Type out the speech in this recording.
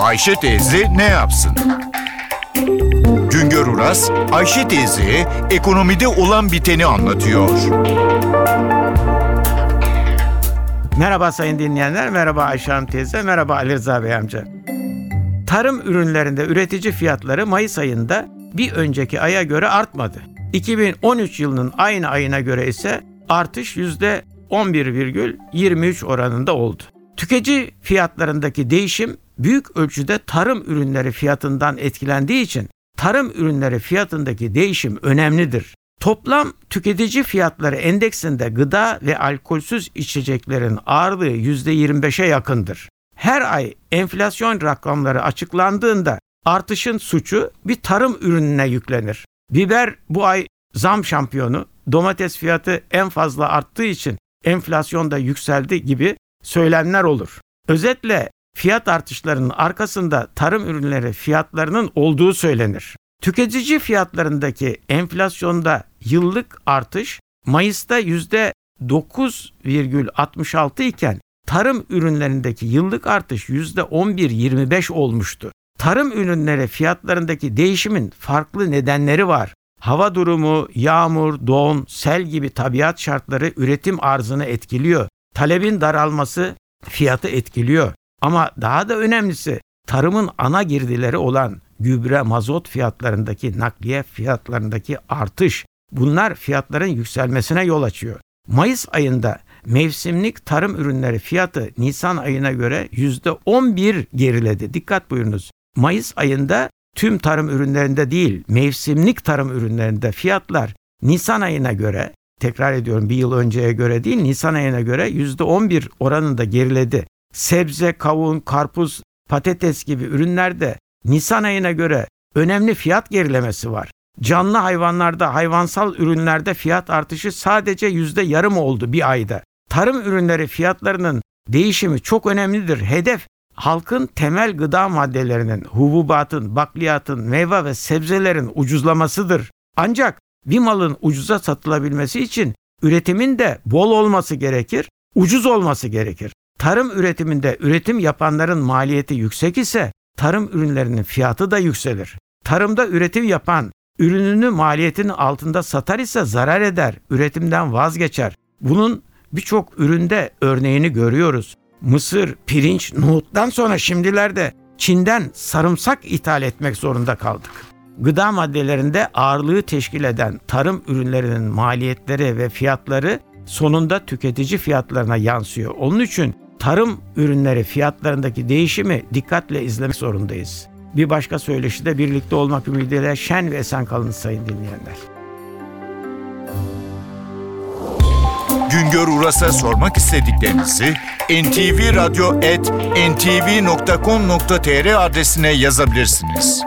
Ayşe teyze ne yapsın? Güngör Uras, Ayşe teyze ekonomide olan biteni anlatıyor. Merhaba sayın dinleyenler, merhaba Ayşe Hanım teyze, merhaba Ali Rıza Bey amca. Tarım ürünlerinde üretici fiyatları Mayıs ayında bir önceki aya göre artmadı. 2013 yılının aynı ayına göre ise artış %11,23 oranında oldu. Tüketici fiyatlarındaki değişim büyük ölçüde tarım ürünleri fiyatından etkilendiği için tarım ürünleri fiyatındaki değişim önemlidir. Toplam tüketici fiyatları endeksinde gıda ve alkolsüz içeceklerin ağırlığı %25'e yakındır. Her ay enflasyon rakamları açıklandığında artışın suçu bir tarım ürününe yüklenir. Biber bu ay zam şampiyonu, domates fiyatı en fazla arttığı için enflasyon da yükseldi gibi söylemler olur. Özetle fiyat artışlarının arkasında tarım ürünleri fiyatlarının olduğu söylenir. Tüketici fiyatlarındaki enflasyonda yıllık artış Mayıs'ta %9,66 iken tarım ürünlerindeki yıllık artış %11,25 olmuştu. Tarım ürünleri fiyatlarındaki değişimin farklı nedenleri var. Hava durumu, yağmur, don, sel gibi tabiat şartları üretim arzını etkiliyor. Talebin daralması fiyatı etkiliyor. Ama daha da önemlisi tarımın ana girdileri olan gübre, mazot fiyatlarındaki nakliye fiyatlarındaki artış bunlar fiyatların yükselmesine yol açıyor. Mayıs ayında mevsimlik tarım ürünleri fiyatı Nisan ayına göre %11 geriledi. Dikkat buyurunuz. Mayıs ayında tüm tarım ürünlerinde değil, mevsimlik tarım ürünlerinde fiyatlar Nisan ayına göre, tekrar ediyorum bir yıl önceye göre değil, Nisan ayına göre %11 oranında geriledi. Sebze, kavun, karpuz, patates gibi ürünlerde Nisan ayına göre önemli fiyat gerilemesi var. Canlı hayvanlarda, hayvansal ürünlerde fiyat artışı sadece yüzde yarım oldu bir ayda. Tarım ürünleri fiyatlarının değişimi çok önemlidir. Hedef halkın temel gıda maddelerinin, hububatın, bakliyatın, meyve ve sebzelerin ucuzlamasıdır. Ancak bir malın ucuza satılabilmesi için üretimin de bol olması gerekir, ucuz olması gerekir. Tarım üretiminde üretim yapanların maliyeti yüksek ise tarım ürünlerinin fiyatı da yükselir. Tarımda üretim yapan ürününü maliyetin altında satar ise zarar eder, üretimden vazgeçer. Bunun birçok üründe örneğini görüyoruz. Mısır, pirinç, nohuttan sonra şimdilerde Çin'den sarımsak ithal etmek zorunda kaldık. Gıda maddelerinde ağırlığı teşkil eden tarım ürünlerinin maliyetleri ve fiyatları sonunda tüketici fiyatlarına yansıyor. Onun için tarım ürünleri fiyatlarındaki değişimi dikkatle izlemek zorundayız. Bir başka söyleşide birlikte olmak ümidiyle şen ve esen kalın sayın dinleyenler. Güngör Uras'a sormak istediklerinizi ntvradio.com.tr adresine yazabilirsiniz.